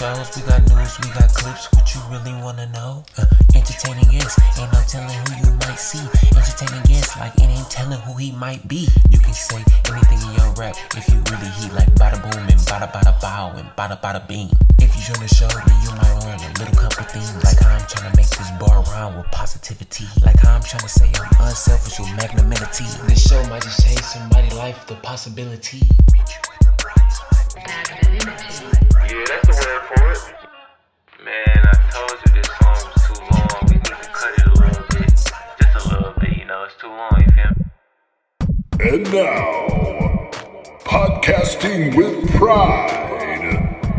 shows, we got news, we got clips. What you really wanna know? Uh, entertaining guests, ain't no telling who you might see. Entertaining guests, like it ain't telling who he might be. You can say anything in your rap if you really heat, like bada boom and bada bada bow and bada bada beam. If you join the show, then you might learn a little couple things, like how I'm trying to make this bar rhyme with positivity, like how I'm trying to say I'm unselfish with magnanimity. This show might just change somebody's life, the possibility. Yeah, that's the word for it. Man, I told you this song was too long. We need to cut it a little bit. Just a little bit, you know, it's too long, you feel me? And now, podcasting with pride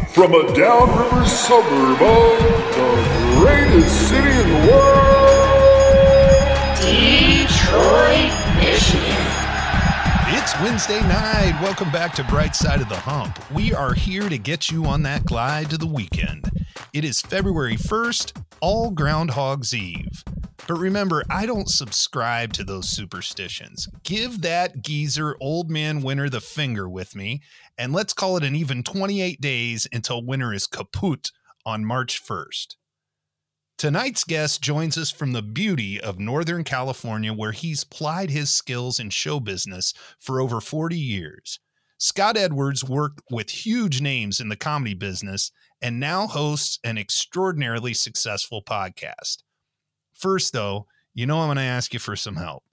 from a downriver suburb of the greatest city in the world, Detroit, Michigan. It's Wednesday night. Welcome back to Bright Side of the Hump. We are here to get you on that glide to the weekend. It is February 1st, all Groundhog's Eve. But remember, I don't subscribe to those superstitions. Give that geezer old man winter the finger with me, and let's call it an even 28 days until winter is kaput on March 1st. Tonight's guest joins us from the beauty of Northern California, where he's plied his skills in show business for over 40 years. Scott Edwards worked with huge names in the comedy business and now hosts an extraordinarily successful podcast. First, though, you know I'm going to ask you for some help.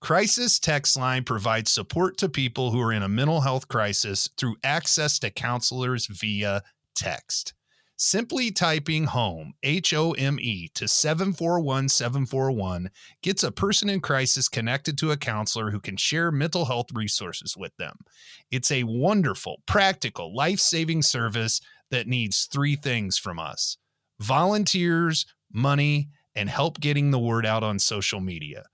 Crisis Text Line provides support to people who are in a mental health crisis through access to counselors via text. Simply typing home, H O M E, to 741 741 gets a person in crisis connected to a counselor who can share mental health resources with them. It's a wonderful, practical, life saving service that needs three things from us volunteers, money, and help getting the word out on social media.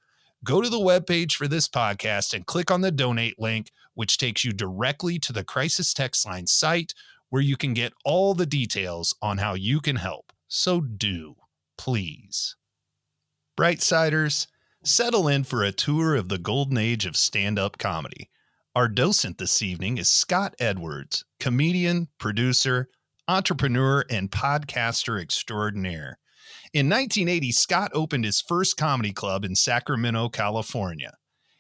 Go to the webpage for this podcast and click on the donate link, which takes you directly to the Crisis Text Line site where you can get all the details on how you can help. So do, please. Brightsiders, settle in for a tour of the golden age of stand up comedy. Our docent this evening is Scott Edwards, comedian, producer, entrepreneur, and podcaster extraordinaire. In 1980, Scott opened his first comedy club in Sacramento, California.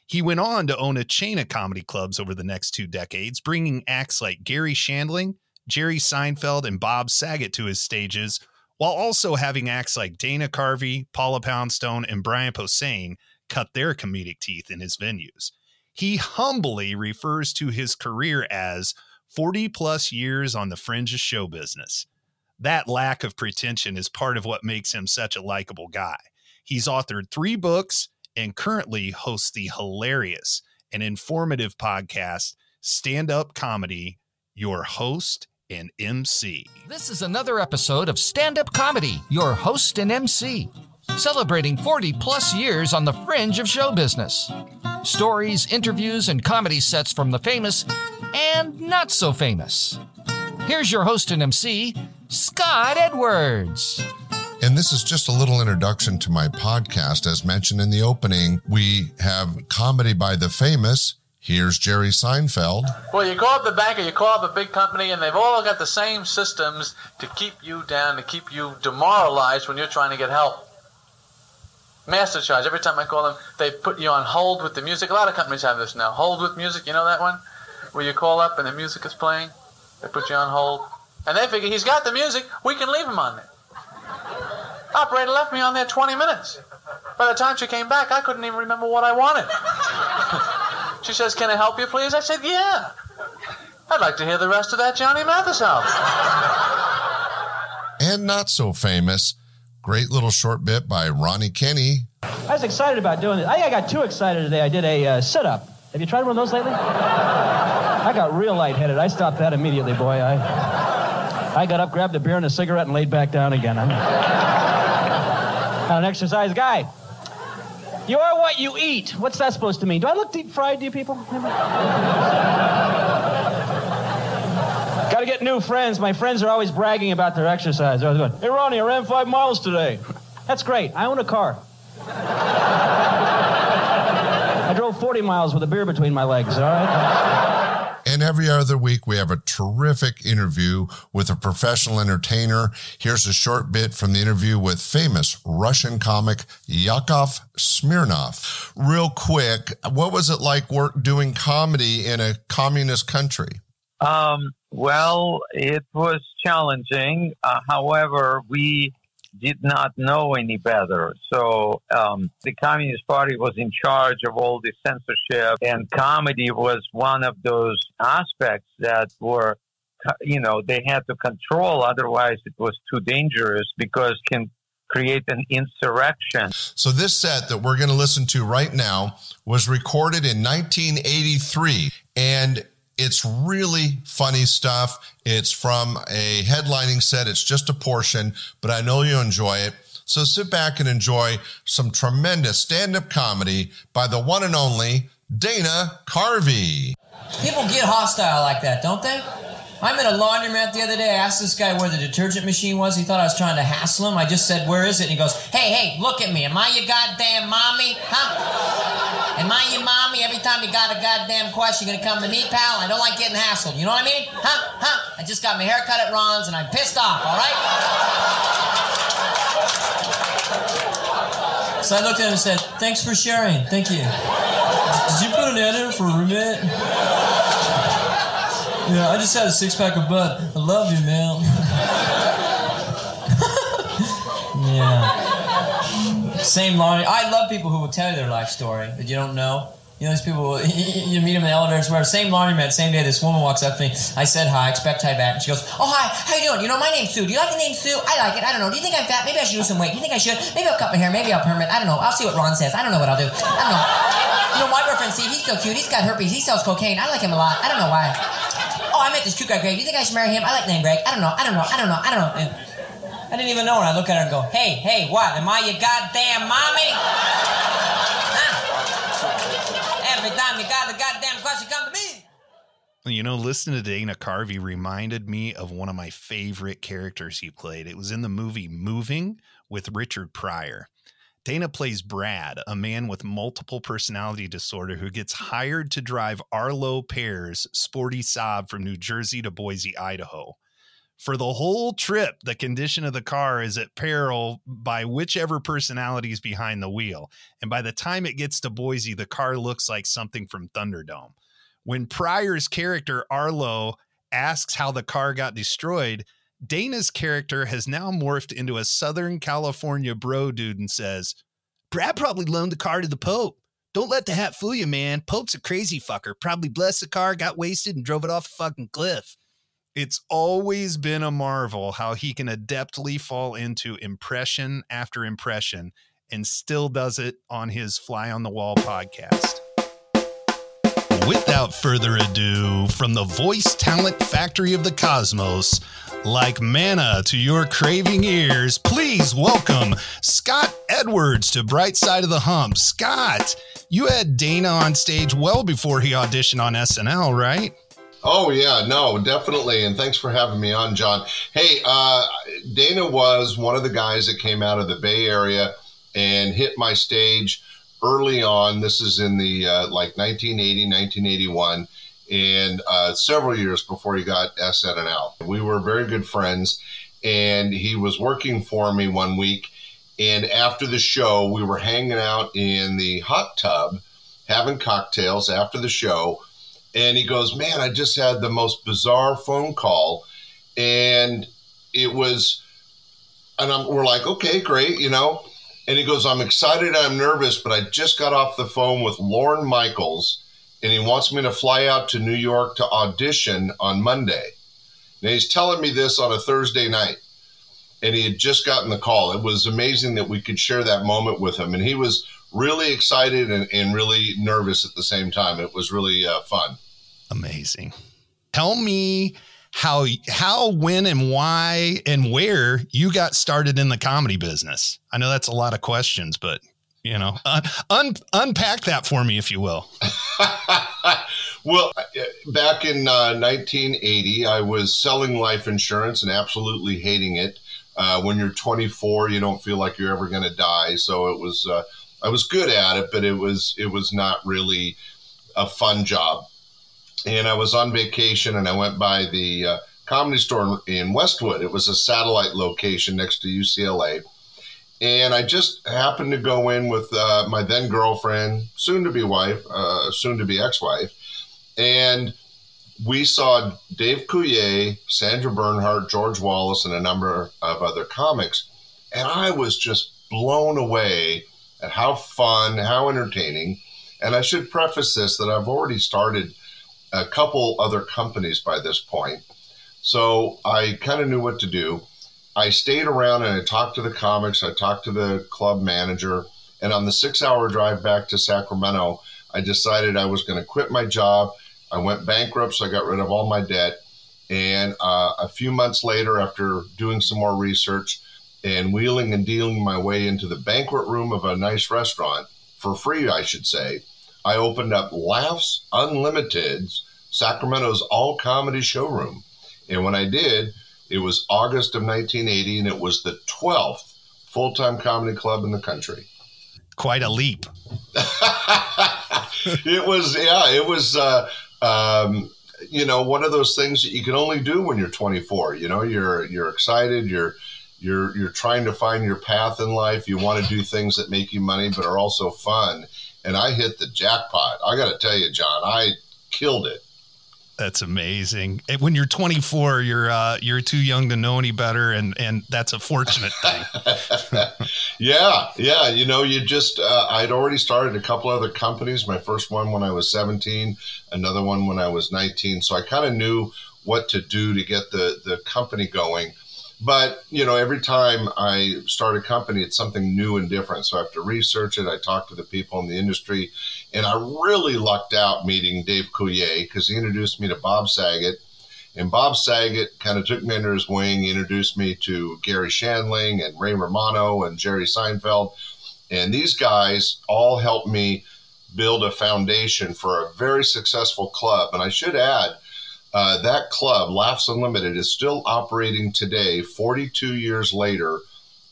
He went on to own a chain of comedy clubs over the next two decades, bringing acts like Garry Shandling, Jerry Seinfeld, and Bob Saget to his stages, while also having acts like Dana Carvey, Paula Poundstone, and Brian Posehn cut their comedic teeth in his venues. He humbly refers to his career as 40 plus years on the fringe of show business. That lack of pretension is part of what makes him such a likable guy. He's authored three books and currently hosts the hilarious and informative podcast Stand Up Comedy, your host and MC. This is another episode of Stand Up Comedy, your host and MC, celebrating 40 plus years on the fringe of show business. Stories, interviews, and comedy sets from the famous and not so famous. Here's your host and MC, Scott Edwards. And this is just a little introduction to my podcast. As mentioned in the opening, we have comedy by the famous. Here's Jerry Seinfeld. Well, you call up the bank or you call up a big company, and they've all got the same systems to keep you down, to keep you demoralized when you're trying to get help. Master charge. Every time I call them, they put you on hold with the music. A lot of companies have this now. Hold with music. You know that one? Where you call up and the music is playing. They put you on hold. And they figure he's got the music. We can leave him on there. Operator left me on there 20 minutes. By the time she came back, I couldn't even remember what I wanted. she says, Can I help you, please? I said, Yeah. I'd like to hear the rest of that Johnny Mathis album. And not so famous. Great little short bit by Ronnie Kenny. I was excited about doing this. I think I got too excited today. I did a uh, sit up. Have you tried one of those lately? I got real lightheaded. I stopped that immediately, boy. I, I got up, grabbed a beer and a cigarette, and laid back down again. I'm not an exercise guy. You are what you eat. What's that supposed to mean? Do I look deep fried to you people? Got to get new friends. My friends are always bragging about their exercise. They're always going, hey, Ronnie, I ran five miles today. That's great. I own a car. I drove 40 miles with a beer between my legs, all right? And every other week, we have a terrific interview with a professional entertainer. Here's a short bit from the interview with famous Russian comic Yakov Smirnoff. Real quick, what was it like work doing comedy in a communist country? Um, well, it was challenging. Uh, however, we did not know any better. So um, the Communist Party was in charge of all the censorship, and comedy was one of those aspects that were, you know, they had to control. Otherwise, it was too dangerous because can create an insurrection. So this set that we're going to listen to right now was recorded in 1983 and it's really funny stuff. It's from a headlining set. It's just a portion, but I know you'll enjoy it. So sit back and enjoy some tremendous stand-up comedy by the one and only Dana Carvey. People get hostile like that, don't they? I'm in a laundromat the other day. I asked this guy where the detergent machine was. He thought I was trying to hassle him. I just said, Where is it? And he goes, Hey, hey, look at me. Am I your goddamn mommy? Huh? Am I your mommy? Every time you got a goddamn question, you're gonna come to me, pal? I don't like getting hassled. You know what I mean? Huh? Huh? I just got my hair cut at Ron's and I'm pissed off, all right? So I looked at him and said, Thanks for sharing. Thank you. Did you put an ad in for a roommate? Yeah, I just had a six pack of bud. I love you, man. yeah. Same line. I love people who will tell you their life story that you don't know. You know, these people, you meet them in the elevators, where same laundromat, same day, this woman walks up to me. I said hi, expect hi back. And she goes, Oh, hi, how you doing? You know, my name's Sue. Do you like the name Sue? I like it. I don't know. Do you think I'm fat? Maybe I should lose some weight. Do you think I should? Maybe I'll cut my hair. Maybe I'll perm it. I don't know. I'll see what Ron says. I don't know what I'll do. I don't know. You know, my boyfriend Steve, he's so cute. He's got herpes. He sells cocaine. I like him a lot. I don't know why. Oh, I met this cute guy, Greg. Do you think I should marry him? I like name Greg. I don't know. I don't know. I don't know. I don't know. And I didn't even know her. I look at her and go, Hey, hey, what? Am I your goddamn mommy? Every time you got a goddamn question, come to me. You know, listening to Dana Carvey reminded me of one of my favorite characters he played. It was in the movie Moving with Richard Pryor. Dana plays Brad, a man with multiple personality disorder who gets hired to drive Arlo Pear's sporty Saab from New Jersey to Boise, Idaho. For the whole trip, the condition of the car is at peril by whichever personality is behind the wheel. And by the time it gets to Boise, the car looks like something from Thunderdome. When Pryor's character, Arlo, asks how the car got destroyed, Dana's character has now morphed into a Southern California bro dude and says, Brad probably loaned the car to the Pope. Don't let the hat fool you, man. Pope's a crazy fucker. Probably blessed the car, got wasted, and drove it off a fucking cliff. It's always been a marvel how he can adeptly fall into impression after impression and still does it on his Fly on the Wall podcast. Without further ado, from the voice talent factory of the cosmos, like manna to your craving ears, please welcome Scott Edwards to Bright Side of the Hump. Scott, you had Dana on stage well before he auditioned on SNL, right? Oh yeah, no, definitely, and thanks for having me on, John. Hey, uh, Dana was one of the guys that came out of the Bay Area and hit my stage early on. This is in the uh, like 1980, 1981, and uh, several years before he got SNL. We were very good friends, and he was working for me one week. And after the show, we were hanging out in the hot tub, having cocktails after the show. And he goes, Man, I just had the most bizarre phone call. And it was, and I'm, we're like, Okay, great, you know. And he goes, I'm excited, I'm nervous, but I just got off the phone with Lorne Michaels, and he wants me to fly out to New York to audition on Monday. Now he's telling me this on a Thursday night, and he had just gotten the call. It was amazing that we could share that moment with him, and he was really excited and, and really nervous at the same time. It was really uh, fun. Amazing. Tell me how how when and why and where you got started in the comedy business. I know that's a lot of questions, but you know, un, un, unpack that for me if you will. well, back in uh, 1980, I was selling life insurance and absolutely hating it. Uh, when you're 24, you don't feel like you're ever going to die, so it was. Uh, I was good at it, but it was it was not really a fun job. And I was on vacation and I went by the uh, comedy store in Westwood. It was a satellite location next to UCLA. And I just happened to go in with uh, my then girlfriend, soon to be wife, uh, soon to be ex wife. And we saw Dave Coulier, Sandra Bernhard, George Wallace, and a number of other comics. And I was just blown away at how fun, how entertaining. And I should preface this that I've already started a couple other companies by this point. So I kind of knew what to do. I stayed around and I talked to the comics, I talked to the club manager. And on the six hour drive back to Sacramento, I decided I was going to quit my job. I went bankrupt, so I got rid of all my debt. And uh, a few months later, after doing some more research and wheeling and dealing my way into the banquet room of a nice restaurant, for free, I should say, I opened up Laughs Unlimited's Sacramento's all comedy showroom. And when I did, it was August of 1980, and it was the 12th full time comedy club in the country. Quite a leap. it was, yeah, it was, uh, um, you know, one of those things that you can only do when you're 24. You know, you're you're excited, you're you're you're trying to find your path in life. You want to do things that make you money, but are also fun. And I hit the jackpot. I got to tell you, John, I killed it. That's amazing. When you're 24, you're uh, you're too young to know any better, and and that's a fortunate thing. yeah, yeah. You know, you just uh, I'd already started a couple other companies. My first one when I was 17, another one when I was 19. So I kind of knew what to do to get the the company going. But you know, every time I start a company, it's something new and different. So I have to research it. I talk to the people in the industry, and I really lucked out meeting Dave Coulier because he introduced me to Bob Saget. And Bob Saget kind of took me under his wing. He introduced me to Garry Shandling and Ray Romano and Jerry Seinfeld. And these guys all helped me build a foundation for a very successful club. And I should add, uh, that club, Laughs Unlimited, is still operating today, 42 years later.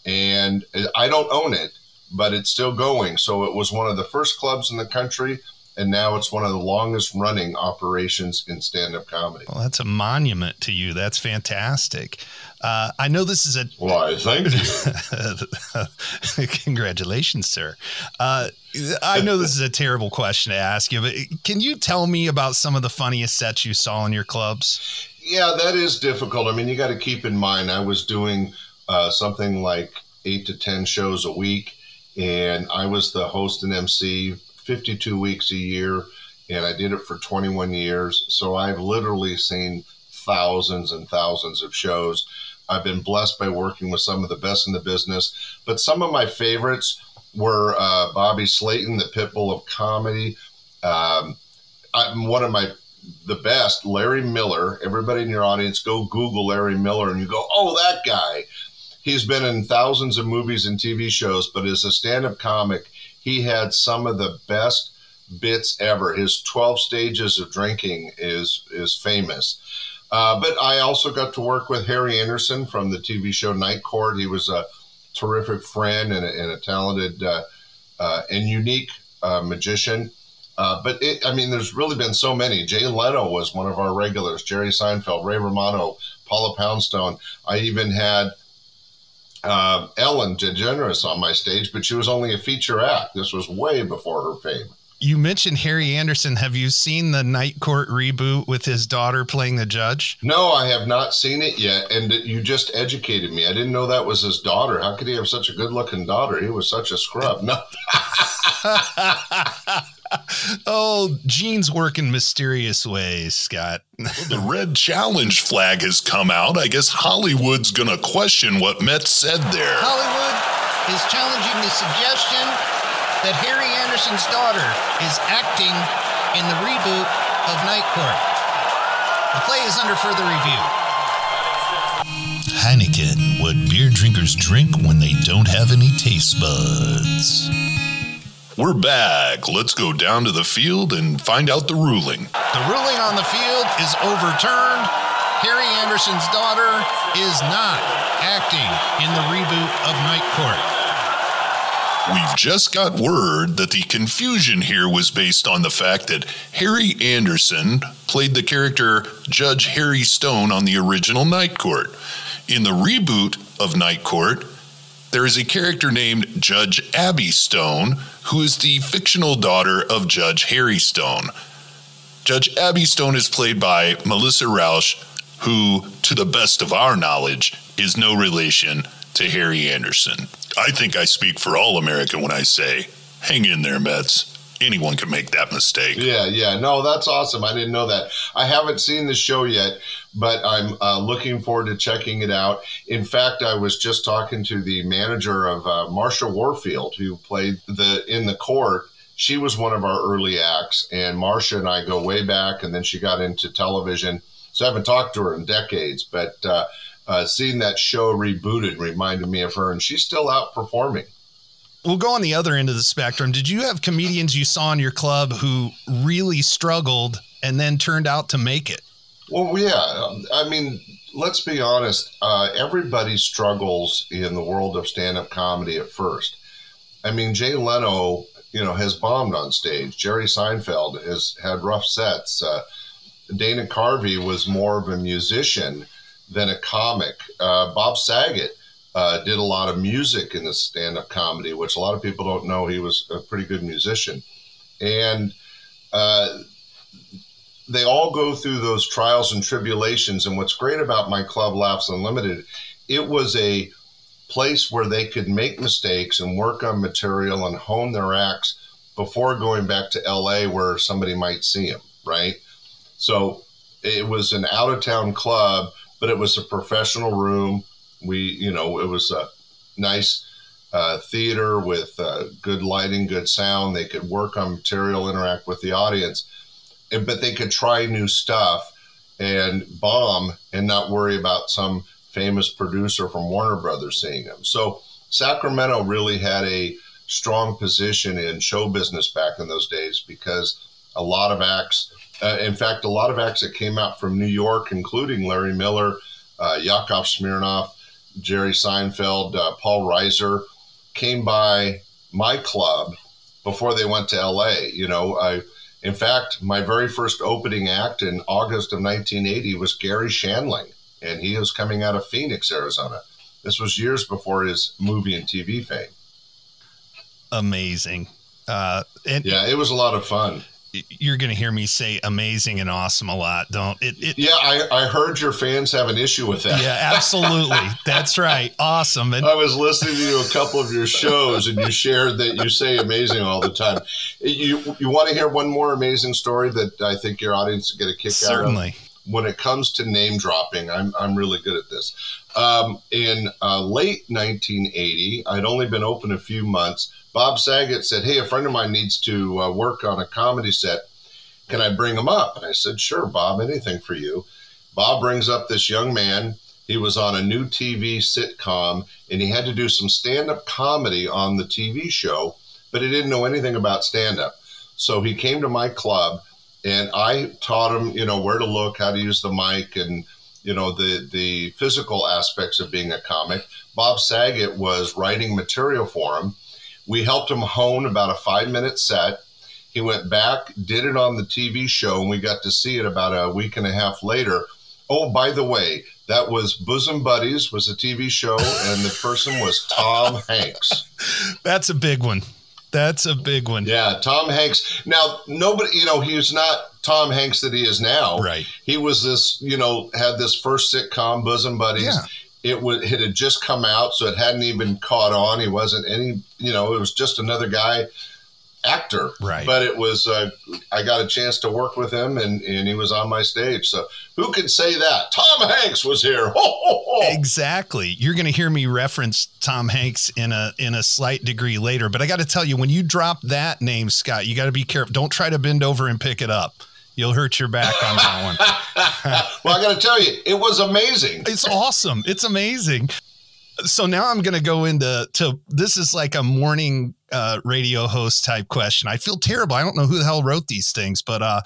And I don't own it, but it's still going. So it was one of the first clubs in the country, and now it's one of the longest running operations in stand up comedy. Well, that's a monument to you. That's fantastic. Uh, I know this is a. Why, thank you. Congratulations, sir. Uh, I know this is a terrible question to ask you, but can you tell me about some of the funniest sets you saw in your clubs? Yeah, that is difficult. I mean, you got to keep in mind, I was doing uh, something like eight to 10 shows a week, and I was the host and MC 52 weeks a year, and I did it for 21 years. So I've literally seen thousands and thousands of shows. I've been blessed by working with some of the best in the business, but some of my favorites were uh, Bobby Slayton, the pitbull of comedy. Um, I'm one of my the best, Larry Miller. Everybody in your audience, go Google Larry Miller, and you go, oh, that guy. He's been in thousands of movies and TV shows, but as a stand-up comic, he had some of the best bits ever. His 12 stages of drinking is is famous. Uh, but I also got to work with Harry Anderson from the TV show Night Court. He was a terrific friend and a, and a talented uh, uh, and unique uh, magician. Uh, but it, I mean, there's really been so many. Jay Leno was one of our regulars. Jerry Seinfeld, Ray Romano, Paula Poundstone. I even had uh, Ellen DeGeneres on my stage, but she was only a feature act. This was way before her fame you mentioned Harry Anderson. Have you seen the Night Court reboot with his daughter playing the judge? No, I have not seen it yet. And you just educated me. I didn't know that was his daughter. How could he have such a good looking daughter? He was such a scrub. No. oh, Gene's work in mysterious ways, Scott. the red challenge flag has come out. I guess Hollywood's going to question what Met said there. Hollywood is challenging the suggestion that Harry Anderson's daughter is acting in the reboot of Night Court. The play is under further review. Heineken, what beer drinkers drink when they don't have any taste buds. We're back. Let's go down to the field and find out the ruling. The ruling on the field is overturned. Harry Anderson's daughter is not acting in the reboot of Night Court. We've just got word that the confusion here was based on the fact that Harry Anderson played the character Judge Harry Stone on the original Night Court. In the reboot of Night Court, there is a character named Judge Abby Stone, who is the fictional daughter of Judge Harry Stone. Judge Abby Stone is played by Melissa Rauch, who, to the best of our knowledge, is no relation to Harry Anderson. I think I speak for all America when I say, hang in there, Metz. Anyone can make that mistake. Yeah, yeah. No, that's awesome. I didn't know that. I haven't seen the show yet, but I'm uh, looking forward to checking it out. In fact, I was just talking to the manager of uh, Marsha Warfield, who played the in the court. She was one of our early acts, and Marsha and I go way back, and then she got into television. So I haven't talked to her in decades, but uh, uh, seeing that show rebooted reminded me of her, and she's still out performing. We'll go on the other end of the spectrum. Did you have comedians you saw in your club who really struggled and then turned out to make it? Well, yeah. um, I mean, let's be honest. Uh, everybody struggles in the world of stand-up comedy at first. I mean, Jay Leno, you know, has bombed on stage. Jerry Seinfeld has had rough sets. Uh, Dana Carvey was more of a musician than a comic. Uh, Bob Saget uh, did a lot of music in the stand-up comedy, which a lot of people don't know. He was a pretty good musician, and uh, they all go through those trials and tribulations. And what's great about my club, Laughs Unlimited, it was a place where they could make mistakes and work on material and hone their acts before going back to LA where somebody might see them, right? So it was an out of town club, but it was a professional room. We, you know, it was a nice uh, theater with uh, good lighting, good sound. They could work on material, interact with the audience, and, but they could try new stuff and bomb and not worry about some famous producer from Warner Brothers seeing them. So Sacramento really had a strong position in show business back in those days because a lot of acts, uh, in fact, a lot of acts that came out from New York, including Larry Miller, uh, Yakov Smirnoff, Jerry Seinfeld, uh, Paul Reiser, came by my club before they went to LA. You know, I, in fact, my very first opening act in August of 1980 was Garry Shandling, and he was coming out of Phoenix, Arizona. This was years before his movie and TV fame. Amazing. Uh, and Yeah, it was a lot of fun. You're going to hear me say amazing and awesome a lot, don't it? it Yeah, I, I heard your fans have an issue with that. yeah, absolutely. That's right. Awesome. And I was listening to a couple of your shows, and you shared that you say amazing all the time. You you want to hear one more amazing story that I think your audience get a kick out of? certainly. When it comes to name dropping, I'm I'm really good at this. Um, in uh, late 1980, I'd only been open a few months. Bob Saget said, "Hey, a friend of mine needs to uh, work on a comedy set. Can I bring him up?" And I said, "Sure, Bob. Anything for you." Bob brings up this young man. He was on a new TV sitcom and he had to do some stand up comedy on the TV show, but he didn't know anything about stand up. So he came to my club and I taught him, you know, where to look, how to use the mic, and, you know, the, the physical aspects of being a comic. Bob Saget was writing material for him. We helped him hone about a five minute set. He went back, did it on the TV show, and we got to see it about a week and a half later. Oh, by the way, that was Bosom Buddies was a TV show, and the person was Tom Hanks. That's a big one. That's a big one. Yeah, Tom Hanks. Now, nobody, you know, he's not Tom Hanks that he is now. Right. He was this, you know, had this first sitcom, Bosom Buddies. Yeah. It would it had just come out, so it hadn't even caught on. He wasn't any, you know, it was just another guy actor. Right. But it was, uh, I got a chance to work with him, and and he was on my stage. So who could say that? Tom Hanks was here. Ho, ho, ho. Exactly. You're going to hear me reference Tom Hanks in a in a slight degree later, but I got to tell you when you drop that name, Scott, you got to be careful. Don't try to bend over and pick it up. You'll hurt your back on that one. well, I got to tell you, it was amazing. It's awesome. It's amazing. so now I'm going to go into to this is like a morning uh, radio host type question. I feel terrible. I don't know who the hell wrote these things, but uh,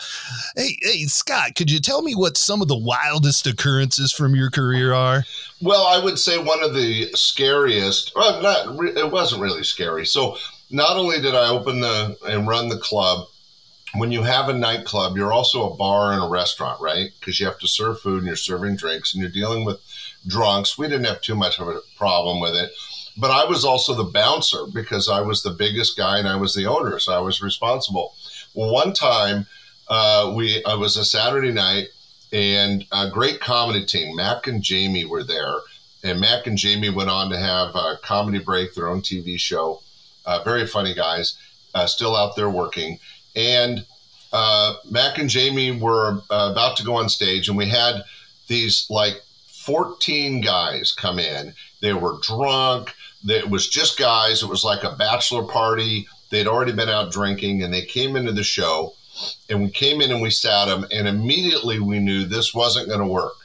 hey, hey, Scott, could you tell me what some of the wildest occurrences from your career are? Well, I would say one of the scariest. Well, not it wasn't really scary. So not only did I open the and run the club. When you have a nightclub, you're also a bar and a restaurant, right? Because you have to serve food and you're serving drinks and you're dealing with drunks. We didn't have too much of a problem with it. But I was also the bouncer because I was the biggest guy and I was the owner, so I was responsible. One time uh, we it was a Saturday night and a great comedy team, Mac and Jamie were there, and Mac and Jamie went on to have a comedy break, their own TV show. Uh, very funny guys, uh, still out there working, and uh, Mac and Jamie were uh, about to go on stage, and we had these like 14 guys come in. They were drunk. It was just guys. It was like a bachelor party. They'd already been out drinking and they came into the show. And we came in and we sat them, and immediately we knew this wasn't going to work.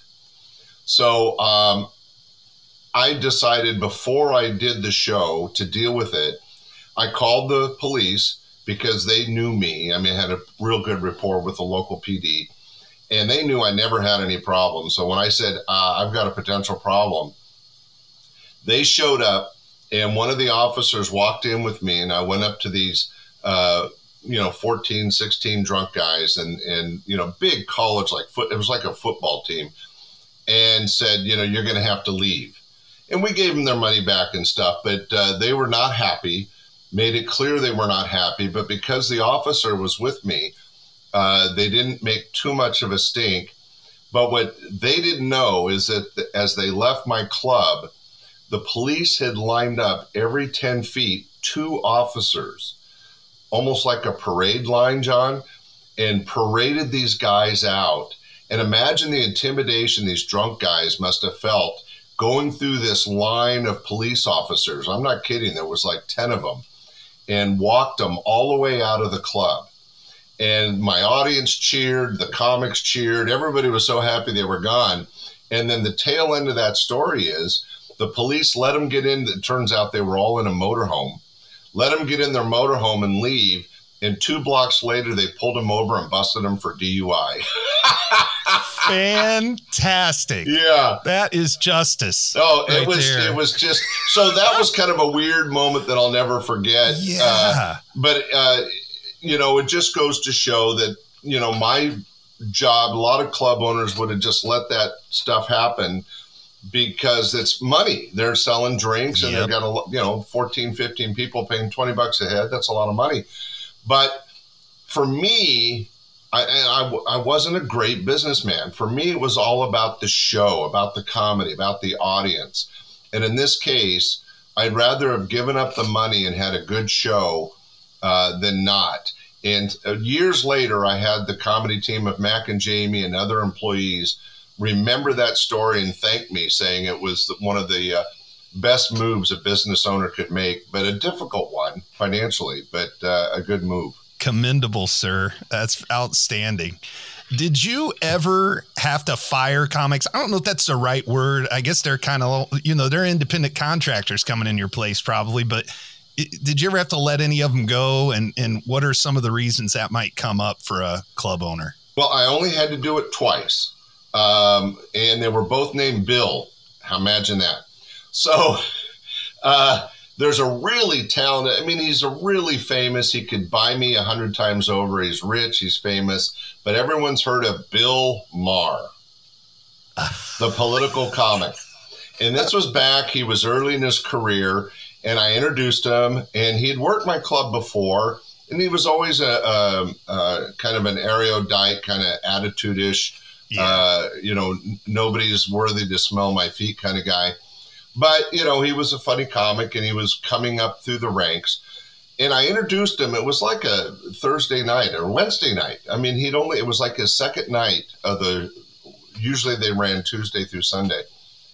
So um, I decided before I did the show to deal with it, I called the police because they knew me. I mean, I had a real good rapport with the local PD and they knew I never had any problems. So when I said uh, I've got a potential problem, they showed up, and one of the officers walked in with me, and I went up to these, uh, you know, 14, 16 drunk guys, and and you know, big college like foot. It was like a football team, and said, you know, you're going to have to leave, and we gave them their money back and stuff, but uh, they were not happy. Made it clear they were not happy, but because the officer was with me uh, they didn't make too much of a stink. But what they didn't know is that as they left my club, the police had lined up every 10 feet two officers, almost like a parade line, John, and paraded these guys out. And imagine the intimidation these drunk guys must have felt going through this line of police officers. I'm not kidding, there was like 10 of them, and walked them all the way out of the club and my audience cheered, the comics cheered, everybody was so happy they were gone. And then the tail end of that story is the police let them get in. It turns out they were all in a motorhome. Let them get in their motorhome and leave. And two blocks later, they pulled him over and busted him for DUI. Fantastic. Yeah. That is justice. Oh, it right was there. it was just so that was kind of a weird moment that I'll never forget. Yeah. Uh, but uh, you know, it just goes to show that, you know, my job, a lot of club owners would have just let that stuff happen because it's money. They're selling drinks and Yep. they've got, a, you know, 14, 15 people paying 20 bucks a head. That's a lot of money. But for me, I, I, I wasn't a great businessman. For me, it was all about the show, about the comedy, about the audience. And in this case, I'd rather have given up the money and had a good show uh, than not. And uh, years later, I had the comedy team of Mac and Jamie and other employees remember that story and thank me, saying it was one of the uh, best moves a business owner could make, but a difficult one financially, but uh, a good move. Commendable, sir. That's outstanding. Did you ever have to fire comics? I don't know if that's the right word. I guess they're kind of, you know, they're independent contractors coming in your place probably, but did you ever have to let any of them go? And, and what are some of the reasons that might come up for a club owner? Well, I only had to do it twice. Um, and they were both named Bill. How imagine that. So uh, there's a really talented, I mean, he's a really famous. He could buy me a hundred times over. He's rich, he's famous, but everyone's heard of Bill Maher, the political comic. And this was back, he was early in his career, and I introduced him, and he had worked my club before, and he was always a, a, a kind of an erudite, kind of attitude-ish, uh, you know, nobody's worthy to smell my feet kind of guy. But, you know, he was a funny comic, and he was coming up through the ranks. And I introduced him. It was like a Thursday night or Wednesday night. I mean, he'd only, it was like his second night of the, usually they ran Tuesday through Sunday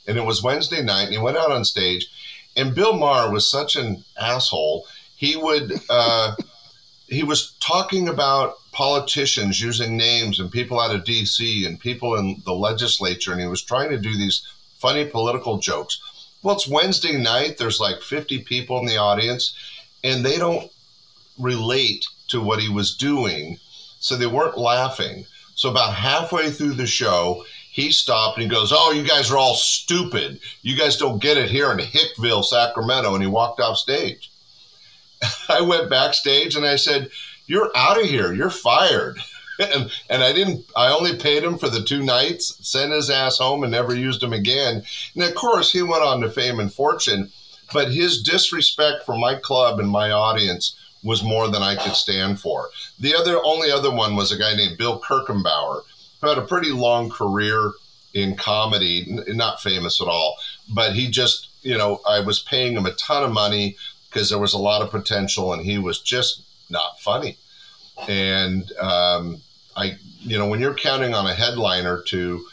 and it was Wednesday night, and he went out on stage, and Bill Maher was such an asshole. He would uh, he was talking about politicians using names and people out of D.C. and people in the legislature, and he was trying to do these funny political jokes. Well, it's Wednesday night. There's like 50 people in the audience, and they don't relate to what he was doing. So they weren't laughing. So about halfway through the show, he stopped and he goes, Oh, you guys are all stupid. You guys don't get it here in Hickville, Sacramento. And he walked off stage. I went backstage and I said, You're out of here. You're fired. and, and I didn't, I only paid him for the two nights, sent his ass home and never used him again. And of course, he went on to fame and fortune, but his disrespect for my club and my audience was more than I could stand for. The other, only other one was a guy named Bill Kirchenbauer, who had a pretty long career in comedy, n- not famous at all, but he just, you know, I was paying him a ton of money because there was a lot of potential and he was just not funny. And um, I, you know, when you're counting on a headliner to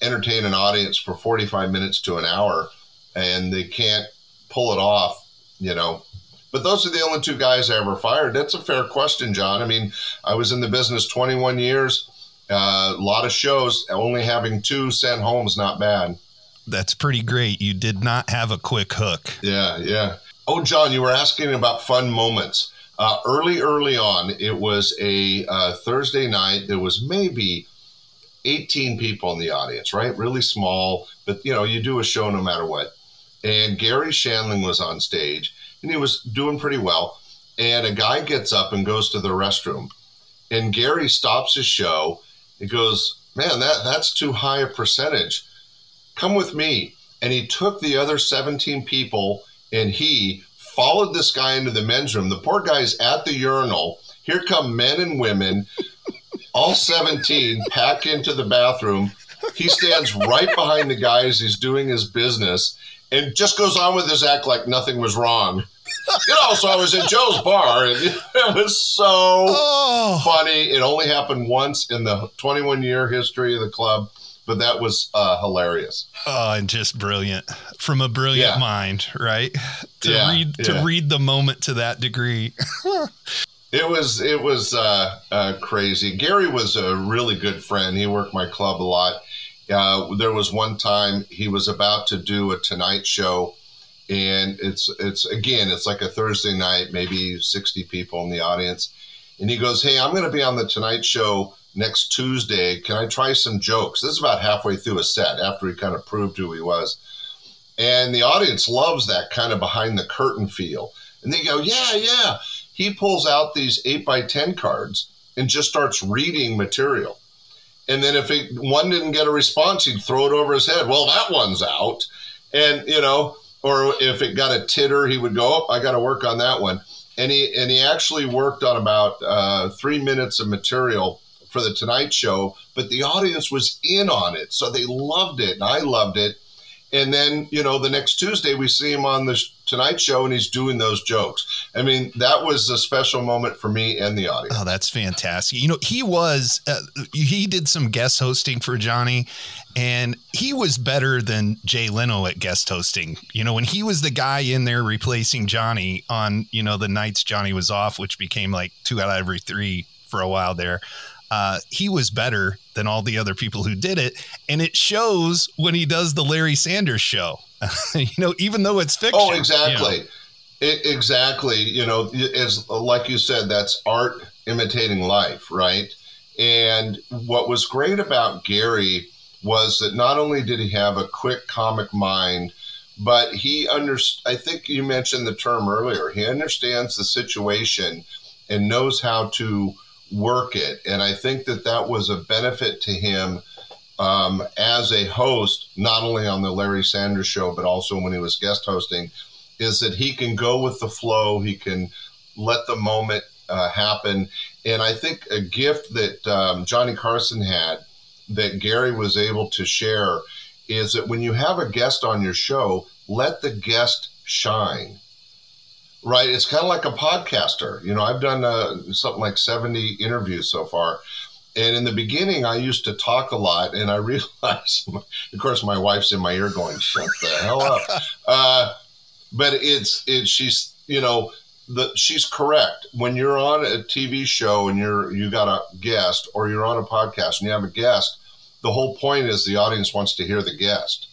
entertain an audience for 45 minutes to an hour and they can't pull it off, you know, but those are the only two guys I ever fired. That's a fair question, John. I mean, I was in the business 21 years, uh, a lot of shows, only having two sent home is not bad. That's pretty great. You did not have a quick hook. Yeah, yeah. Oh, John, you were asking about fun moments. Uh, early, early on, it was a uh, Thursday night. There was maybe 18 people in the audience, right? Really small, but you know, you do a show no matter what. And Garry Shandling was on stage and he was doing pretty well. And a guy gets up and goes to the restroom. And Garry stops his show. He goes, Man, that, that's too high a percentage. Come with me. And he took the other 17 people and he followed this guy into the men's room. The poor guy's at the urinal. Here come men and women, all 17, pack into the bathroom. He stands right behind the guy as he's doing his business and just goes on with his act like nothing was wrong. You know, so I was in Joe's bar and it was so Oh. funny. It only happened once in the 21 year history of the club, but that was uh, hilarious. Oh, and just brilliant from a brilliant Yeah. mind, right? To Yeah, read to yeah. read the moment to that degree. It was it was uh, uh, crazy. Garry was a really good friend. He worked my club a lot. Uh, there was one time he was about to do a Tonight Show, and it's it's again it's like a Thursday night, maybe sixty people in the audience, and he goes, "Hey, I'm going to be on the Tonight Show next Tuesday. Can I try some jokes?" This is about halfway through a set after he kind of proved who he was, and the audience loves that kind of behind the curtain feel, and they go, "Yeah, yeah." He pulls out these eight by ten cards and just starts reading material. And then if it, one didn't get a response, he'd throw it over his head. Well, that one's out. And, you know, or if it got a titter, he would go, oh, I got to work on that one. And he, and he actually worked on about uh, three minutes of material for the Tonight Show, but the audience was in on it. So they loved it. And I loved it. And then, you know, the next Tuesday we see him on the Tonight Show and he's doing those jokes. I mean, that was a special moment for me and the audience. Oh, that's fantastic. You know, he was, uh, he did some guest hosting for Johnny, and he was better than Jay Leno at guest hosting. You know, when he was the guy in there replacing Johnny on, you know, the nights Johnny was off, which became like two out of every three for a while there. Uh, he was better than all the other people who did it. And it shows when he does the Larry Sanders show. you know, even though it's fiction. Oh, you exactly. know. It, exactly. You know, it's like you said, that's art imitating life, right? And what was great about Garry was that not only did he have a quick comic mind, but he under I think you mentioned the term earlier. He understands the situation and knows how to work it. And I think that that was a benefit to him um, as a host, not only on the Larry Sanders show, but also when he was guest hosting, is that he can go with the flow. He can let the moment uh, happen. And I think a gift that um, Johnny Carson had that Garry was able to share is that when you have a guest on your show, let the guest shine. Right? It's kind of like a podcaster. You know, I've done uh, something like 70 interviews so far. And in the beginning, I used to talk a lot, and I realized, of course, my wife's in my ear going, "Shut the hell up." Uh, but it's it's she's you know the she's correct. When you're on a TV show and you're you got a guest, or you're on a podcast and you have a guest, the whole point is the audience wants to hear the guest.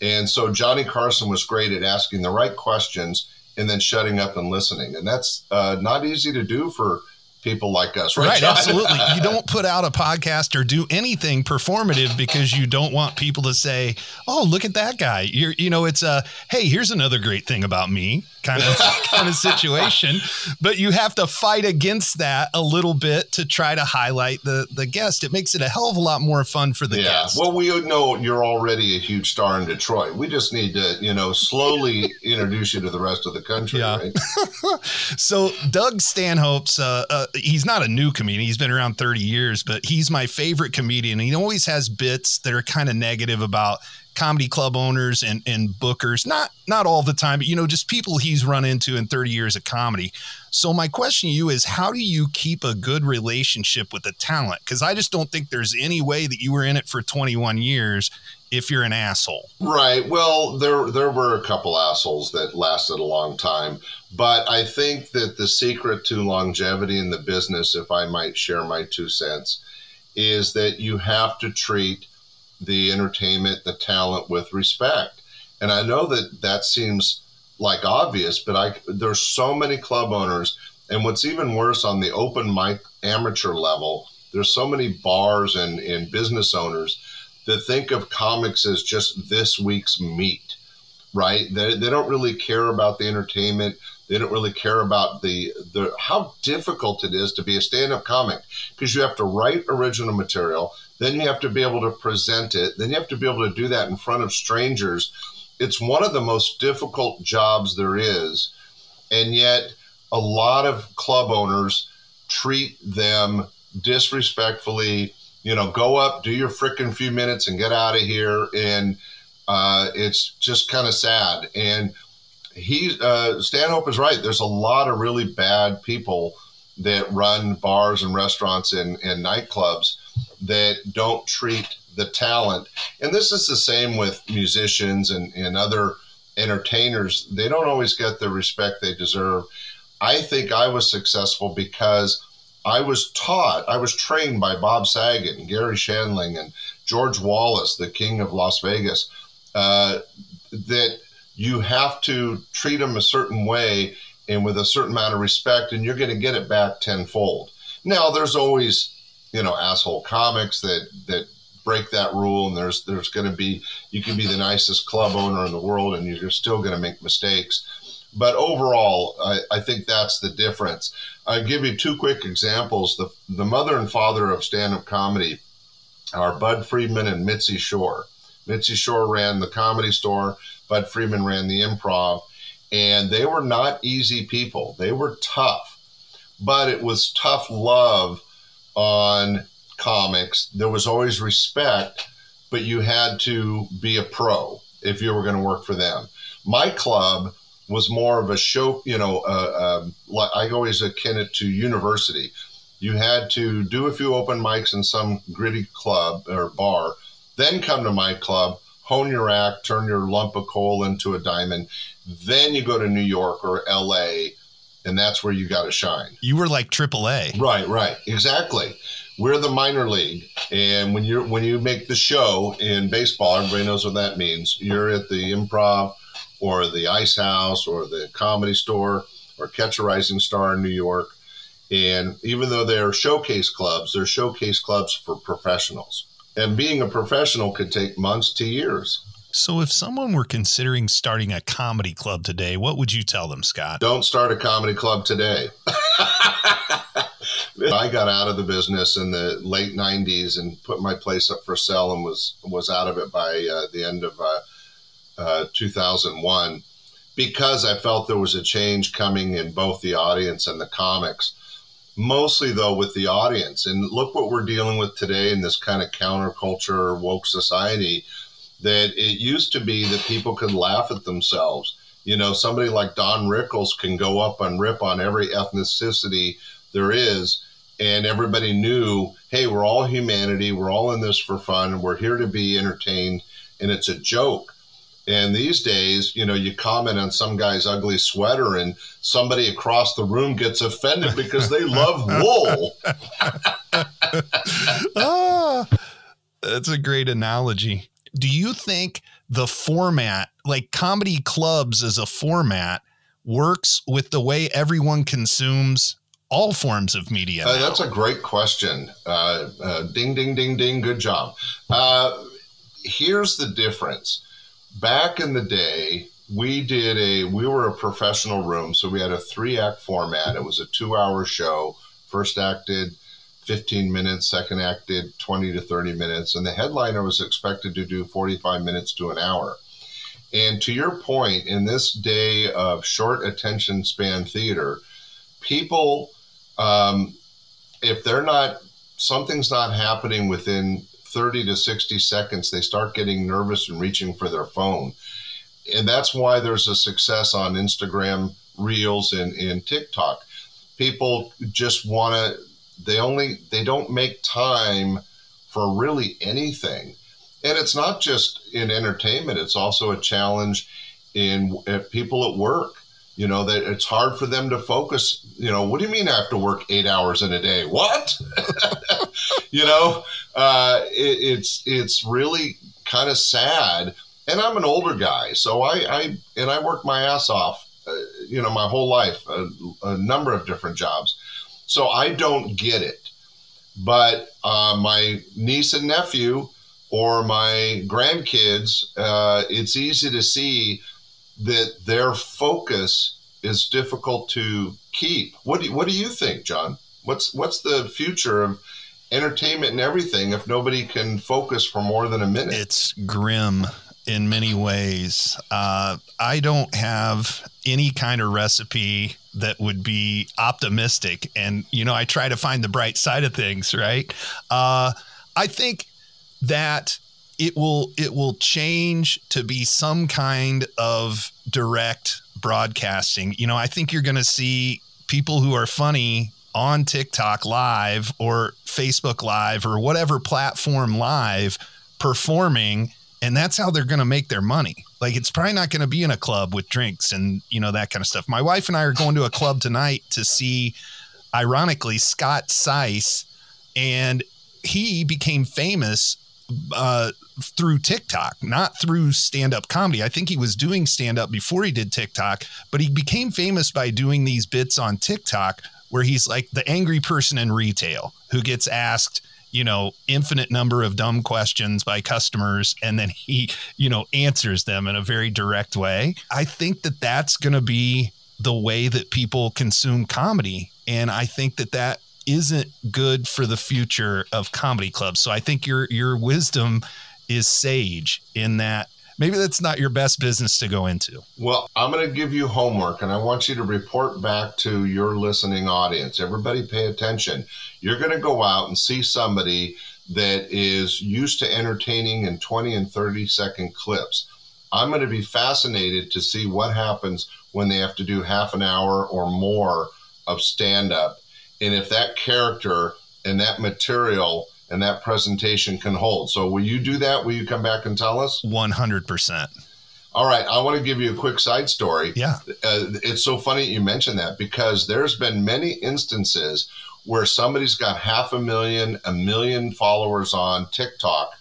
And so Johnny Carson was great at asking the right questions and then shutting up and listening. And that's uh, not easy to do for people like us, right? Right, absolutely. you don't put out a podcast or do anything performative because you don't want people to say, "Oh, look at that guy." You're, you know, it's a, "Hey, here's another great thing about me." Kind of kind of situation. But you have to fight against that a little bit to try to highlight the the guest. It makes it a hell of a lot more fun for the yeah. guest. Well, we know you're already a huge star in Detroit. We just need to, you know, slowly introduce you to the rest of the country, Yeah. right? So Doug Stanhope's uh, uh, he's not a new comedian. He's been around 30 years, but he's my favorite comedian. He always has bits that are kind of negative about comedy club owners and and bookers. Not not all the time, but you know, just people he's run into in 30 years of comedy. So my question to you is how do you keep a good relationship with the talent? Cuz I just don't think there's any way that you were in it for 21 years if you're an asshole. Right. Well, there there were a couple assholes that lasted a long time, but I think that the secret to longevity in the business, if I might share my two cents, is that you have to treat the entertainment, the talent with respect. And I know that that seems like obvious, but I there's so many club owners, and what's even worse on the open mic amateur level, there's so many bars and, and business owners that think of comics as just this week's meat, right? They, they don't really care about the entertainment. They don't really care about the, the how difficult it is to be a stand-up comic because you have to write original material, then you have to be able to present it, then you have to be able to do that in front of strangers. It's one of the most difficult jobs there is, and yet a lot of club owners treat them disrespectfully. You know, go up, do your frickin' few minutes, and get out of here. And uh, it's just kind of sad. And he, uh, Stanhope is right. There's a lot of really bad people that run bars and restaurants and, and nightclubs that don't treat the talent. And this is the same with musicians and, and other entertainers. They don't always get the respect they deserve. I think I was successful because I was taught, I was trained by Bob Saget and Garry Shandling and George Wallace, the king of Las Vegas, uh, that you have to treat them a certain way and with a certain amount of respect, and you're going to get it back tenfold. Now, there's always, you know, asshole comics that that break that rule, and there's there's going to be you can be the nicest club owner in the world, and you're still going to make mistakes. But overall, I, I think that's the difference. I'll give you two quick examples. The the mother and father of stand-up comedy are Budd Friedman and Mitzi Shore. Mitzi Shore ran the comedy store. Budd Friedman ran the improv, and they were not easy people. They were tough, but it was tough love on comics. There was always respect, but you had to be a pro if you were going to work for them. My club was more of a show, you know, uh, like I always akin it to university. You had to do a few open mics in some gritty club or bar, then come to my club, hone your act, turn your lump of coal into a diamond. Then you go to New York or LA, and that's where you got to shine. You were like AAA. Right, right, exactly. We're the minor league, and when you're when you make the show in baseball, everybody knows what that means. You're at the Improv, or the Ice House, or the Comedy Store, or Catch a Rising Star in New York, and even though they're showcase clubs, they're showcase clubs for professionals. And being a professional could take months to years. So if someone were considering starting a comedy club today, what would you tell them, Scott? Don't start a comedy club today. I got out of the business in the late '90s and put my place up for sale and was was out of it by uh, the end of uh, uh, 2001 because I felt there was a change coming in both the audience and the comics. Mostly though with the audience, and look what we're dealing with today in this kind of counterculture woke society. That it used to be that people could laugh at themselves. You know, somebody like Don Rickles can go up and rip on every ethnicity there is, and everybody knew, hey, we're all humanity, we're all in this for fun, we're here to be entertained, and it's a joke. And these days, you know, you comment on some guy's ugly sweater, and somebody across the room gets offended because they love wool. ah, that's a great analogy. Do you think the format, like comedy clubs as a format, works with the way everyone consumes all forms of media. Uh, that's a great question. Uh, uh, ding, ding, ding, ding. Good job. Uh, here's the difference. Back in the day, we did a we were a professional room, so we had a three act format. It was a two hour show. First acted 15 minutes, second act did 20 to 30 minutes, and the headliner was expected to do 45 minutes to an hour. And to your point, in this day of short attention span theater, people, um, if they're not, something's not happening within 30 to 60 seconds, they start getting nervous and reaching for their phone. And that's why there's a success on Instagram Reels and, and TikTok. People just want to, they only, they don't make time for really anything. And it's not just in entertainment, it's also a challenge in uh, people at work. You know, that it's hard for them to focus. You know, what do you mean I have to work eight hours in a day? What? you know, uh, it, it's it's really kind of sad. And I'm an older guy, so I, I and I work my ass off. Uh, you know, my whole life, a, a, number of different jobs. So I don't get it. But uh, my niece and nephew or my grandkids, uh, it's easy to see that their focus is difficult to keep. What do what do you think, John? What's what's the future of entertainment and everything if nobody can focus for more than a minute? It's grim in many ways. Uh, I don't have any kind of recipe that would be optimistic, and you know, I try to find the bright side of things. Right? Uh, I think that it will it will change to be some kind of direct broadcasting. You know, I think you're going to see people who are funny on TikTok live or Facebook live or whatever platform live performing and that's how they're going to make their money. Like it's probably not going to be in a club with drinks and you know that kind of stuff. My wife and I are going to a club tonight to see ironically Scott Seiss and he became famous uh, through TikTok, not through stand up comedy. I think he was doing stand up before he did TikTok, but he became famous by doing these bits on TikTok where he's like the angry person in retail who gets asked, you know, infinite number of dumb questions by customers and then he, you know, answers them in a very direct way. I think that that's going to be the way that people consume comedy. And I think that that isn't good for the future of comedy clubs. So I think your your wisdom is sage in that maybe that's not your best business to go into. Well, I'm going to give you homework and I want you to report back to your listening audience. Everybody pay attention. You're going to go out and see somebody that is used to entertaining in 20 and 30 second clips. I'm going to be fascinated to see what happens when they have to do half an hour or more of stand up and if that character and that material and that presentation can hold. So will you do that? Will you come back and tell us? 100%. All right, I want to give you a quick side story. Yeah. Uh, it's so funny you mentioned that because there's been many instances where somebody's got half a million, a million followers on TikTok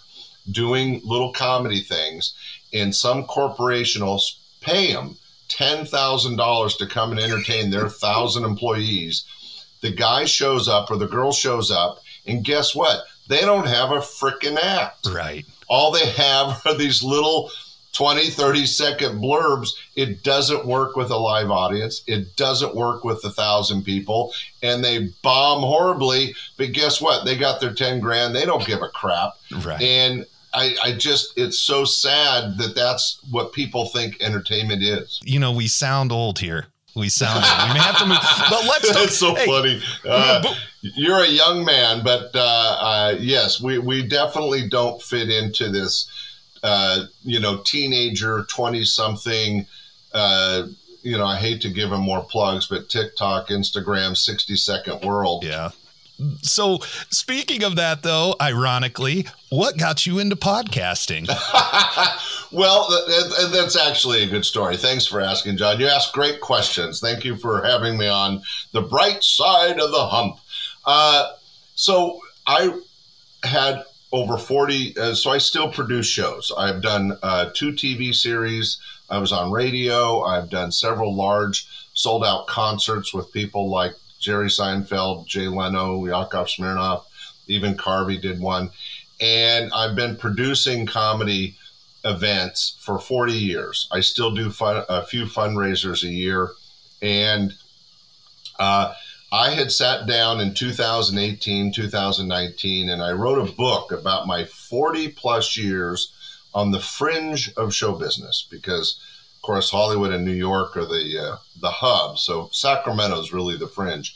doing little comedy things, and some corporation will pay them $10,000 to come and entertain their thousand employees the guy shows up or the girl shows up, and guess what? They don't have a freaking act. Right. All they have are these little 20, 30 second blurbs. It doesn't work with a live audience. It doesn't work with a thousand people. And they bomb horribly. But guess what? They got their 10 grand. They don't give a crap. Right. And I, I just, it's so sad that that's what people think entertainment is. You know, we sound old here. We sound old. We may have to move. But let's. That's so hey, funny. Uh, you're a young man, but uh, uh, yes, we, we definitely don't fit into this, uh, you know, teenager, 20 something. Uh, you know, I hate to give him more plugs, but TikTok, Instagram, 60 second world. Yeah. So, speaking of that, though, ironically, what got you into podcasting? well, th- th- that's actually a good story. Thanks for asking, John. You asked great questions. Thank you for having me on the bright side of the hump. Uh, so, I had over 40. Uh, so I still produce shows. I've done uh, two TV series. I was on radio. I've done several large sold out concerts with people like Jerry Seinfeld, Jay Leno, Yakov Smirnoff, even Carvey did one. And I've been producing comedy events for 40 years. I still do fun, a few fundraisers a year. And uh, I had sat down in 2018, 2019, and I wrote a book about my 40 plus years on the fringe of show business because, of course, Hollywood and New York are the uh, the hub. So Sacramento is really the fringe.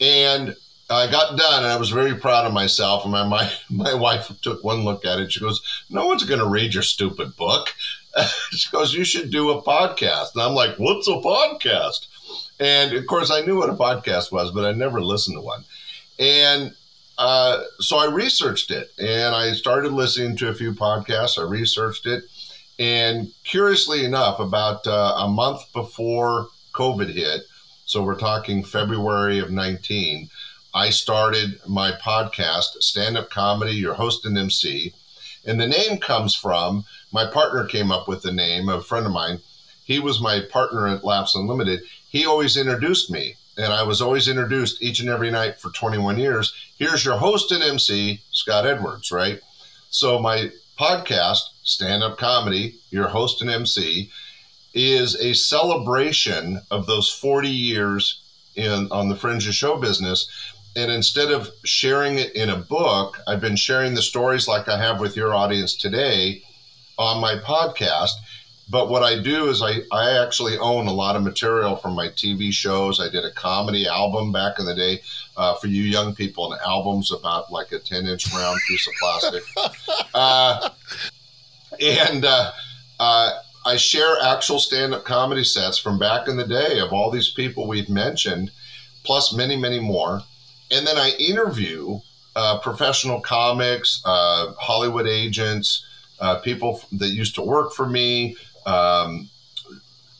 And I got done, and I was very proud of myself. And my my, my wife took one look at it. She goes, "No one's going to read your stupid book." she goes, "You should do a podcast." And I'm like, "What's a podcast?" And of course, I knew what a podcast was, but I never listened to one. And uh, so I researched it and I started listening to a few podcasts. I researched it. And curiously enough, about uh, a month before COVID hit, so we're talking February of 19, I started my podcast, Stand Up Comedy, your host and MC. And the name comes from my partner came up with the name, a friend of mine. He was my partner at Laughs Unlimited he always introduced me, and I was always introduced each and every night for 21 years. Here's your host and MC, Scott Edwards, right? So my podcast, Stand Up Comedy, your host and MC, is a celebration of those 40 years in on the fringe of show business. And instead of sharing it in a book, I've been sharing the stories like I have with your audience today on my podcast. But what I do is I, I actually own a lot of material from my TV shows. I did a comedy album back in the day uh, for you young people, and album's about like a 10 inch round piece of plastic. Uh, and uh, uh, I share actual stand up comedy sets from back in the day of all these people we've mentioned, plus many, many more. And then I interview uh, professional comics, uh, Hollywood agents, people that used to work for me, um,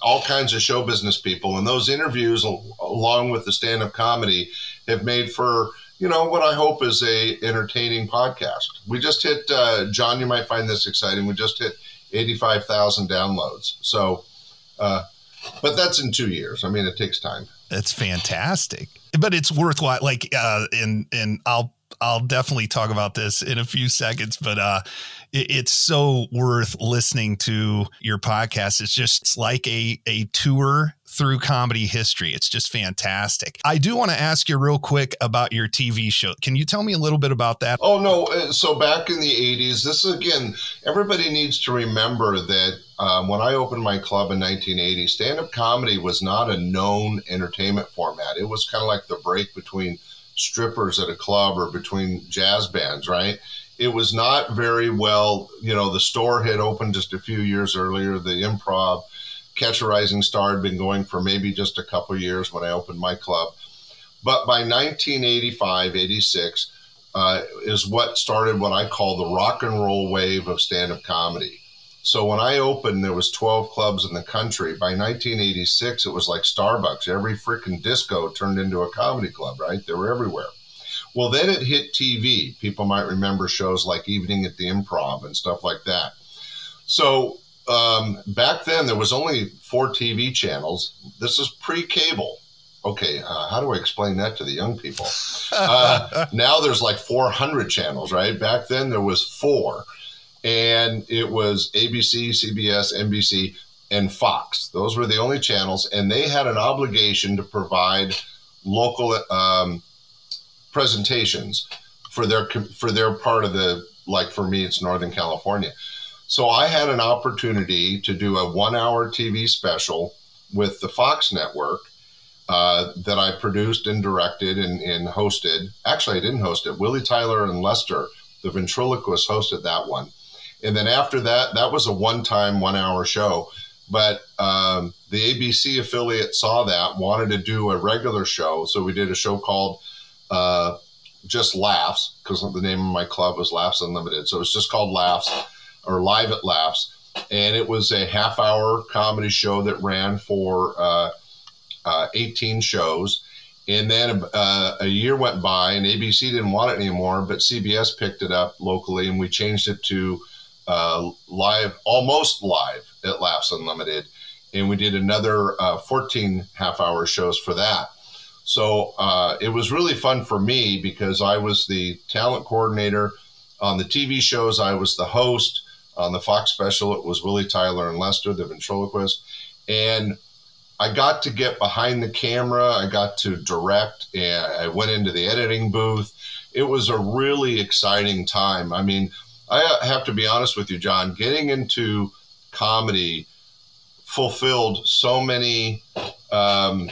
all kinds of show business people. And those interviews, along with the stand up comedy, have made for you know what I hope is a entertaining podcast. We just hit uh, John. You might find this exciting. We just hit eighty five thousand downloads. So, uh, but that's in two years. I mean, it takes time. That's fantastic, but it's worthwhile. Like, uh, and and I'll I'll definitely talk about this in a few seconds, but uh, it's so worth listening to your podcast. It's just it's like a a tour through comedy history. It's just fantastic. I do want to ask you real quick about your TV show. Can you tell me a little bit about that? Oh no, uh, so back in the 80s, this again, everybody needs to remember that um, when I opened my club in 1980, stand-up comedy was not a known entertainment format. It was kind of like the break between strippers at a club or between jazz bands, right? it was not very well. You know, the store had opened just a few years earlier. The improv, Catch a Rising Star, had been going for maybe just a couple years when I opened my club. But by 1985, 86 uh, is what started what I call the rock and roll wave of stand up comedy. So when I opened, there was 12 clubs in the country. By 1986, it was like Starbucks. Every freaking disco turned into a comedy club, right? They were everywhere. Well, then it hit TV. People might remember shows like Evening at the Improv and stuff like that. So um, back then, there was only four TV channels. This is pre-cable. Okay, uh, how do I explain that to the young people? Uh, now there's like 400 channels, right? Back then there was four, and it was ABC, CBS, NBC, and Fox. Those were the only channels, and they had an obligation to provide local um, presentations for their for their part of the like for me it's Northern California. So I had an opportunity to do a one hour TV special with the Fox network uh, that I produced and directed and, and, hosted. Actually, I didn't host it. Willie Tyler and Lester, the ventriloquist, hosted that one. And then after that, that was a one time, one hour show. But um, the ABC affiliate saw that, wanted to do a regular show. So we did a show called uh, just Laughs, because the name of my club was Laughs Unlimited. So it's just called Laughs or Live at Laughs. And it was a half hour comedy show that ran for uh, uh, 18 shows. And then uh, a year went by, and ABC didn't want it anymore, but CBS picked it up locally, and we changed it to uh, live, almost live at Laughs Unlimited. And we did another uh, 14 half hour shows for that. So uh, it was really fun for me because I was the talent coordinator on the TV shows, I was the host. On the Fox special, it was Willie Tyler and Lester, the ventriloquist. And I got to get behind the camera. I got to direct, and I went into the editing booth. It was a really exciting time. I mean, I have to be honest with you, John. Getting into comedy fulfilled so many um,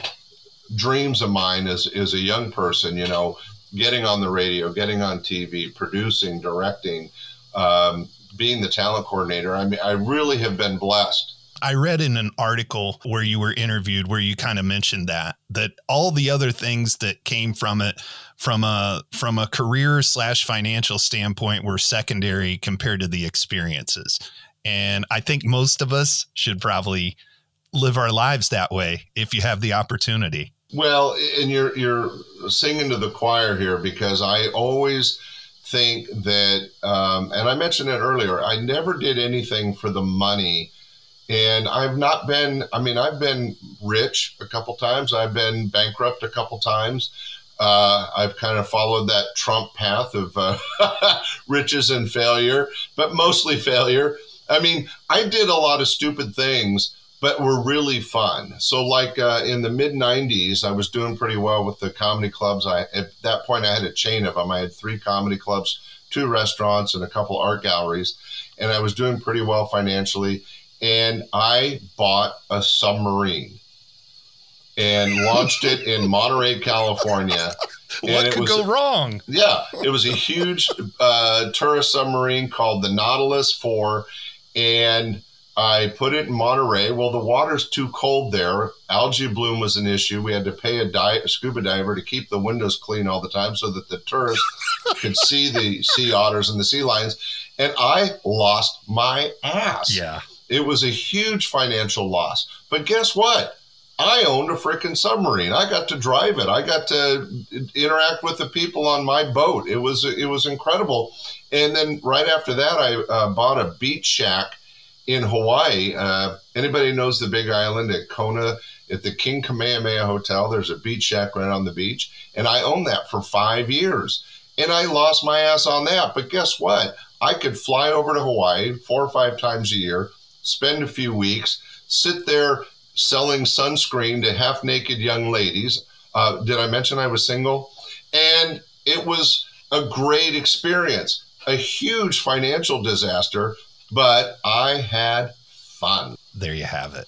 dreams of mine as, as a young person. You know, getting on the radio, getting on TV, producing, directing, um, being the talent coordinator. I mean, I really have been blessed. I read in an article where you were interviewed where you kind of mentioned that that all the other things that came from it from a from a career slash financial standpoint were secondary compared to the experiences. And I think most of us should probably live our lives that way if you have the opportunity. Well, and you're you're singing to the choir here because I always think that, um, and I mentioned it earlier. I never did anything for the money, and I've not been. I mean, I've been rich a couple times. I've been bankrupt a couple times. Uh, I've kind of followed that Trump path of uh, riches and failure, but mostly failure. I mean, I did a lot of stupid things but were really fun. So, like uh, in the mid '90s, I was doing pretty well with the comedy clubs. I at that point I had a chain of them. I had three comedy clubs, two restaurants, and a couple art galleries, and I was doing pretty well financially. And I bought a submarine and launched it in Monterey, California. what could was, go wrong? Yeah, it was a huge uh, tourist submarine called the Nautilus 4, and I put it in Monterey. Well, the water's too cold there. Algae bloom was an issue. We had to pay a, di- a scuba diver to keep the windows clean all the time so that the tourists could see the sea otters and the sea lions. And I lost my ass. Yeah. It was a huge financial loss. But guess what? I owned a freaking submarine. I got to drive it. I got to interact with the people on my boat. It was it was incredible. And then right after that, I uh, bought a beach shack in Hawaii. Uh, anybody knows the Big Island at Kona at the King Kamehameha Hotel? There's a beach shack right on the beach, and I owned that for five years. And I lost my ass on that. But guess what? I could fly over to Hawaii four or five times a year, spend a few weeks, sit there selling sunscreen to half naked young ladies. Uh, did I mention I was single? And it was a great experience, a huge financial disaster, but I had fun. There you have it.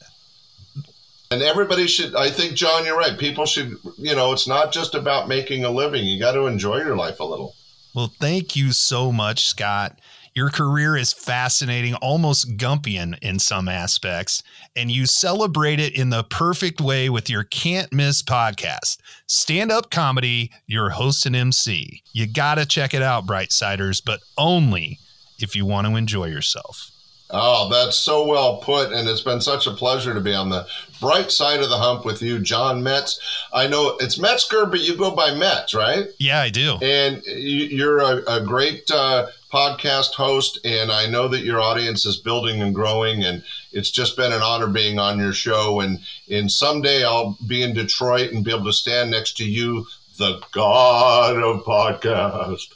And everybody should, I think, John, you're right. People should, you know, it's not just about making a living. You got to enjoy your life a little. Well, thank you so much, Scott. Your career is fascinating, almost Gumpian in some aspects, and you celebrate it in the perfect way with your can't miss podcast, Stand Up Comedy, your host and MC. You got to check it out, Brightsiders, but only if you want to enjoy yourself. Oh, that's so well put. And it's been such a pleasure to be on the bright side of the hump with you, John Metz. I know it's Metzger, but you go by Metz, right? Yeah, I do. And you're a, a great uh, podcast host. And I know that your audience is building and growing. And it's just been an honor being on your show. And, and someday I'll be in Detroit and be able to stand next to you, the God of podcast.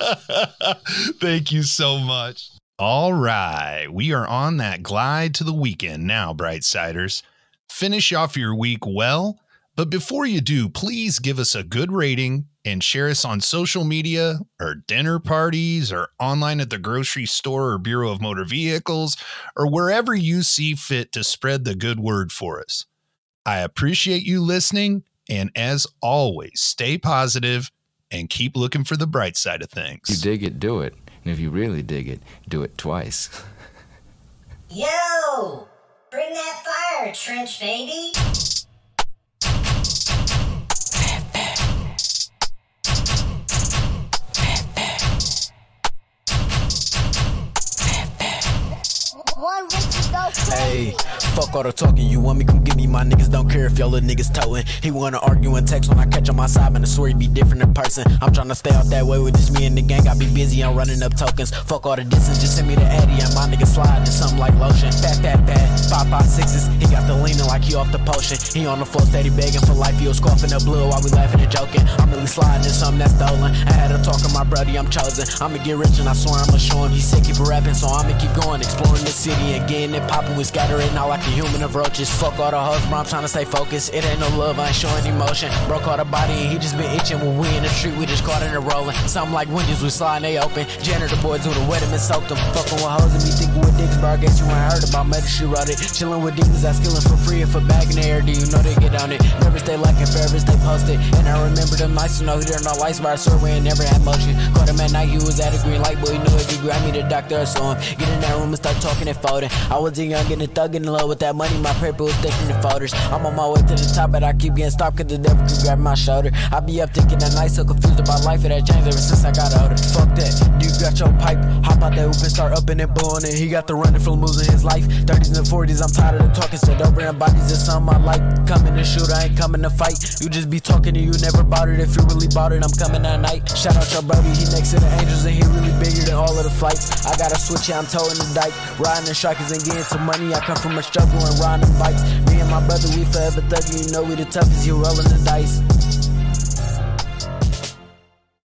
Thank you so much. All right, we are on that glide to the weekend now, Brightsiders. Finish off your week well, but before you do, please give us a good rating and share us on social media or dinner parties or online at the grocery store or Bureau of Motor Vehicles or wherever you see fit to spread the good word for us. I appreciate you listening, and as always, stay positive and keep looking for the bright side of things. You dig it, do it. And if you really dig it, do it twice. Yo! Bring that fire, trench baby! One. Hey, fuck all the talking. You want me? Come get me. My niggas don't care if y'all little niggas toting. He wanna argue and text when I catch on my side, man. I swear he be different in person. I'm tryna stay out that way with this me and the gang. I be busy. I'm running up tokens. Fuck all the distance. Just send me the Eddie and my nigga slide to something like lotion. Fat, fat, fat. Five, five, sixes. He got the leaning like he off the potion. He on the floor steady begging for life. He was coughing up blue while we laughing and joking. I'm really sliding in something that's stolen. I had a talk to my brother. I'm chosen. I'ma get rich and I swear I'ma show him. He sick. Keep rapping, so I'ma keep going. Exploring the city and getting it. We scattering out like a human of roaches. Fuck all the hoes, bro. I'm trying to stay focused. It ain't no love. I ain't showing emotion. Bro caught a body and he just been itching. When we in the street, we just caught in a rolling. Something like windows, we sliding, they open. Janitor boys who the wet him and soaked them. Fucking with hoes and me thinking with dicks, bro. I guess you ain't heard about murder, she wrote it. Chilling with demons, I skillin' for free and for bagging the air. Do you know they get on it? Never stay lacking, forever stay posted. And I remember them nights to know there no lights, but I swear we ain't never had motion. Caught him at night, he was at a green light, boy. He knew it. He grabbed me the doctor, I saw him. Get in that room and start talking and folding. I was young and a thug in love with that money. My paper was thick in the folders. I'm on my way to the top, but I keep getting stopped cause the devil keep grabbing my shoulder. I be up thinking that night, so confused about life. It had changed ever since I got older. Fuck that. You got your pipe. Hop out that hoop and start upping and blowing it. He got the running from losing his life. 30s and 40s, I'm tired of the talking. Said over and bodies is something I like. Coming to shoot, I ain't coming to fight. You just be talking and you never it. If you really it, I'm coming at night. Shout out your brother, he next to the angels and he really bigger than all of the flights. I got a switch, yeah, I'm towing the dike. Riding the strikers and getting some money. I come from a struggle and riding bikes. Me and my brother, we forever thugging. You know we the toughest, you rolling the dice.